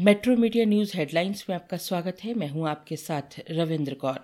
Metro media news headlines में आपका स्वागत है। मैं हूँ आपके साथ रविंद्र कौर।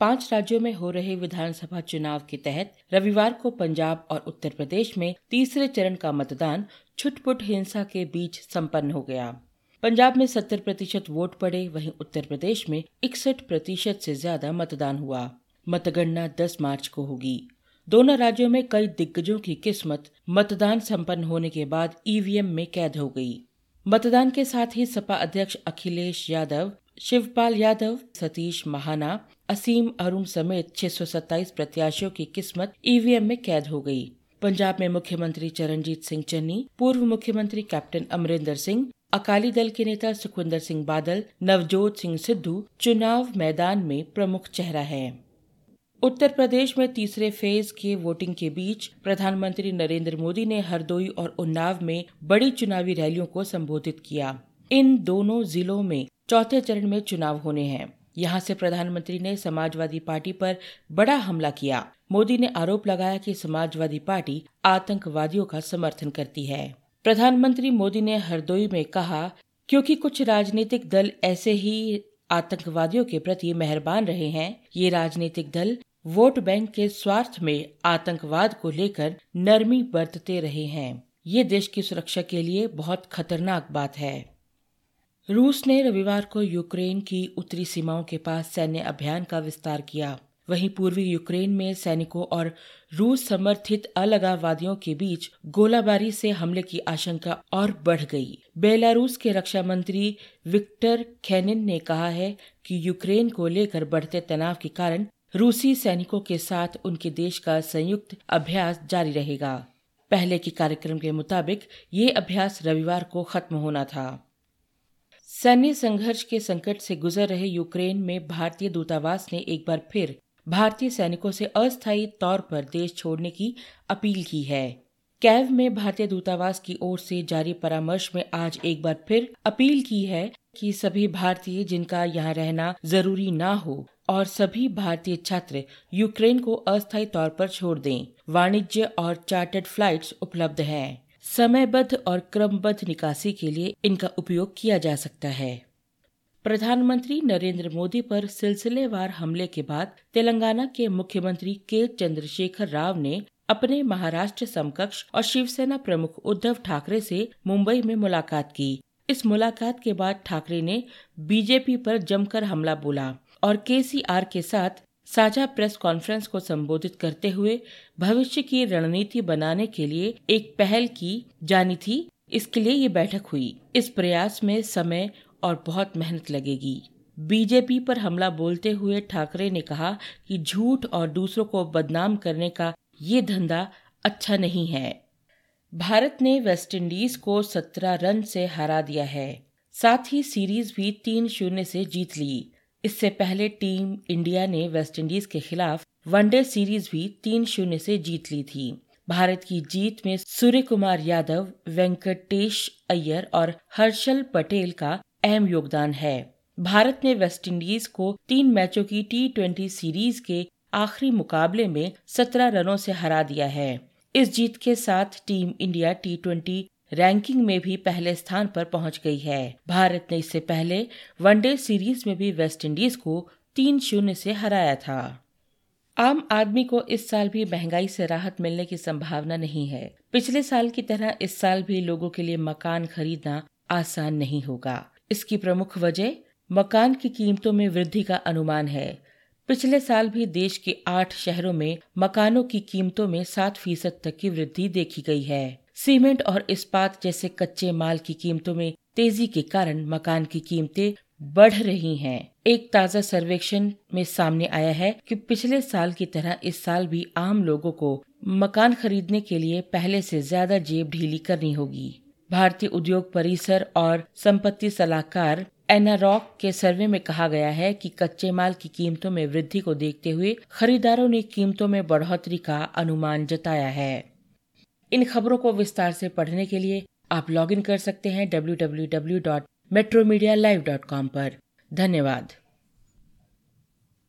पाँच राज्यों में हो रहे विधानसभा चुनाव के तहत रविवार को पंजाब और उत्तर प्रदेश में तीसरे चरण का मतदान छुटपुट हिंसा के बीच संपन्न हो गया। पंजाब में 70 प्रतिशत वोट पड़े, वहीं उत्तर प्रदेश में इकसठ प्रतिशत से ज़्यादा मतदान हुआ। मतगणना 10 मार्च को होगी। दोनों राज्यों में कई दिग्गजों की किस्मत मतदान संपन्न होने के बाद ईवीएम में कैद हो गई। मतदान के साथ ही सपा अध्यक्ष अखिलेश यादव, शिवपाल यादव, सतीश महाना, असीम अरुण समेत 627 प्रत्याशियों की किस्मत ईवीएम में कैद हो गई। पंजाब में मुख्यमंत्री चरणजीत सिंह चन्नी, पूर्व मुख्यमंत्री कैप्टन अमरिंदर सिंह, अकाली दल के नेता सुखविंदर सिंह बादल, नवजोत सिंह सिद्धू चुनाव मैदान में प्रमुख चेहरा है उत्तर प्रदेश में तीसरे फ़ेज़ के वोटिंग के बीच प्रधानमंत्री नरेंद्र मोदी ने हरदोई और उन्नाव में बड़ी चुनावी रैलियों को संबोधित किया। इन दोनों जिलों में चौथे चरण में चुनाव होने हैं। यहाँ से प्रधानमंत्री ने समाजवादी पार्टी पर बड़ा हमला किया। मोदी ने आरोप लगाया कि समाजवादी पार्टी आतंकवादियों का समर्थन करती है। प्रधानमंत्री मोदी ने हरदोई में कहा, क्योंकि कुछ राजनीतिक दल ऐसे ही आतंकवादियों के प्रति मेहरबान रहे हैं। ये राजनीतिक दल वोट बैंक के स्वार्थ में आतंकवाद को लेकर नरमी बरतते रहे हैं। ये देश की सुरक्षा के लिए बहुत खतरनाक बात है। रूस ने रविवार को यूक्रेन की उत्तरी सीमाओं के पास सैन्य अभियान का विस्तार किया। वहीं पूर्वी यूक्रेन में सैनिकों और रूस समर्थित अलगाववादियों के बीच गोलाबारी से हमले की आशंका और बढ़ गई। बेलारूस के रक्षा मंत्री विक्टर खेनिन ने कहा है कि यूक्रेन को लेकर बढ़ते तनाव के कारण रूसी सैनिकों के साथ उनके देश का संयुक्त अभ्यास जारी रहेगा। पहले के कार्यक्रम के मुताबिक ये अभ्यास रविवार को खत्म होना था। सैन्य संघर्ष के संकट से गुजर रहे यूक्रेन में भारतीय दूतावास ने एक बार फिर भारतीय सैनिकों से अस्थायी तौर पर देश छोड़ने की अपील की है। कैव में भारतीय दूतावास की ओर से जारी परामर्श में आज एक बार फिर अपील की है कि सभी भारतीय जिनका यहाँ रहना ज़रूरी ना हो और सभी भारतीय छात्र यूक्रेन को अस्थायी तौर पर छोड़ दें। वाणिज्य और चार्टर्ड फ्लाइट्स उपलब्ध हैं। समयबद्ध और क्रमबद्ध निकासी के लिए इनका उपयोग किया जा सकता है। प्रधानमंत्री नरेंद्र मोदी पर सिलसिलेवार हमले के बाद तेलंगाना के मुख्यमंत्री के चंद्रशेखर राव ने अपने महाराष्ट्र समकक्ष और शिवसेना प्रमुख उद्धव ठाकरे से मुंबई में मुलाकात की। इस मुलाकात के बाद ठाकरे ने बीजेपी पर जमकर हमला बोला और के के साथ साझा प्रेस कॉन्फ्रेंस को संबोधित करते हुए भविष्य की रणनीति बनाने के लिए एक पहल की जानी थी। इसके लिए ये बैठक हुई। इस प्रयास में समय और बहुत मेहनत लगेगी। बीजेपी पर हमला बोलते हुए ठाकरे ने कहा कि झूठ और दूसरों को बदनाम करने का ये धंधा अच्छा नहीं है। भारत ने वेस्टइंडीज को 17 रन से हरा दिया है। साथ ही सीरीज़ भी तीन शून्य से जीत ली। इससे पहले टीम इंडिया ने वेस्टइंडीज के खिलाफ वनडे सीरीज़ भी तीन शून्य से जीत ली थी। भारत की जीत में सूर्य कुमार यादव, वेंकटेश अय्यर और हर्षल पटेल का अहम योगदान है। भारत ने वेस्टइंडीज को तीन मैचों की टी ट्वेंटी सीरीज़ के आखिरी मुकाबले में सत्रह रनों से हरा दिया है। इस जीत के साथ team India T twenty ranking में भी पहले स्थान पर पहुँच गई है। भारत ने इससे पहले वनडे सीरीज़ में भी वेस्टइंडीज को तीन शून्य से हराया था। आम आदमी को इस साल भी महँगाई से राहत मिलने की संभावना नहीं है। पिछले साल की तरह इस साल भी लोगों के लिए मकान खरीदना आसान नहीं होगा। इसकी प्रमुख वजह मकान की कीमतों में वृद्धि का अनुमान है। पिछले साल भी देश के आठ शहरों में मकानों की कीमतों में सात फ़ीसद तक की वृद्धि देखी गई है। सीमेंट और इस्पात जैसे कच्चे माल की कीमतों में तेज़ी के कारण मकान की कीमतें बढ़ रही हैं। एक ताज़ा सर्वेक्षण में सामने आया है कि पिछले साल की तरह इस साल भी आम लोगों को मकान खरीदने के लिए पहले से ज़्यादा जेब ढीली करनी होगी। भारतीय उद्योग परिसर और संपत्ति सलाहकार एनारॉक के सर्वे में कहा गया है कि कच्चे माल की कीमतों में वृद्धि को देखते हुए खरीदारों ने कीमतों में बढ़ोतरी का अनुमान जताया है। इन खबरों को विस्तार से पढ़ने के लिए आप लॉगिन कर सकते हैं www.metromedia.live.com पर। धन्यवाद।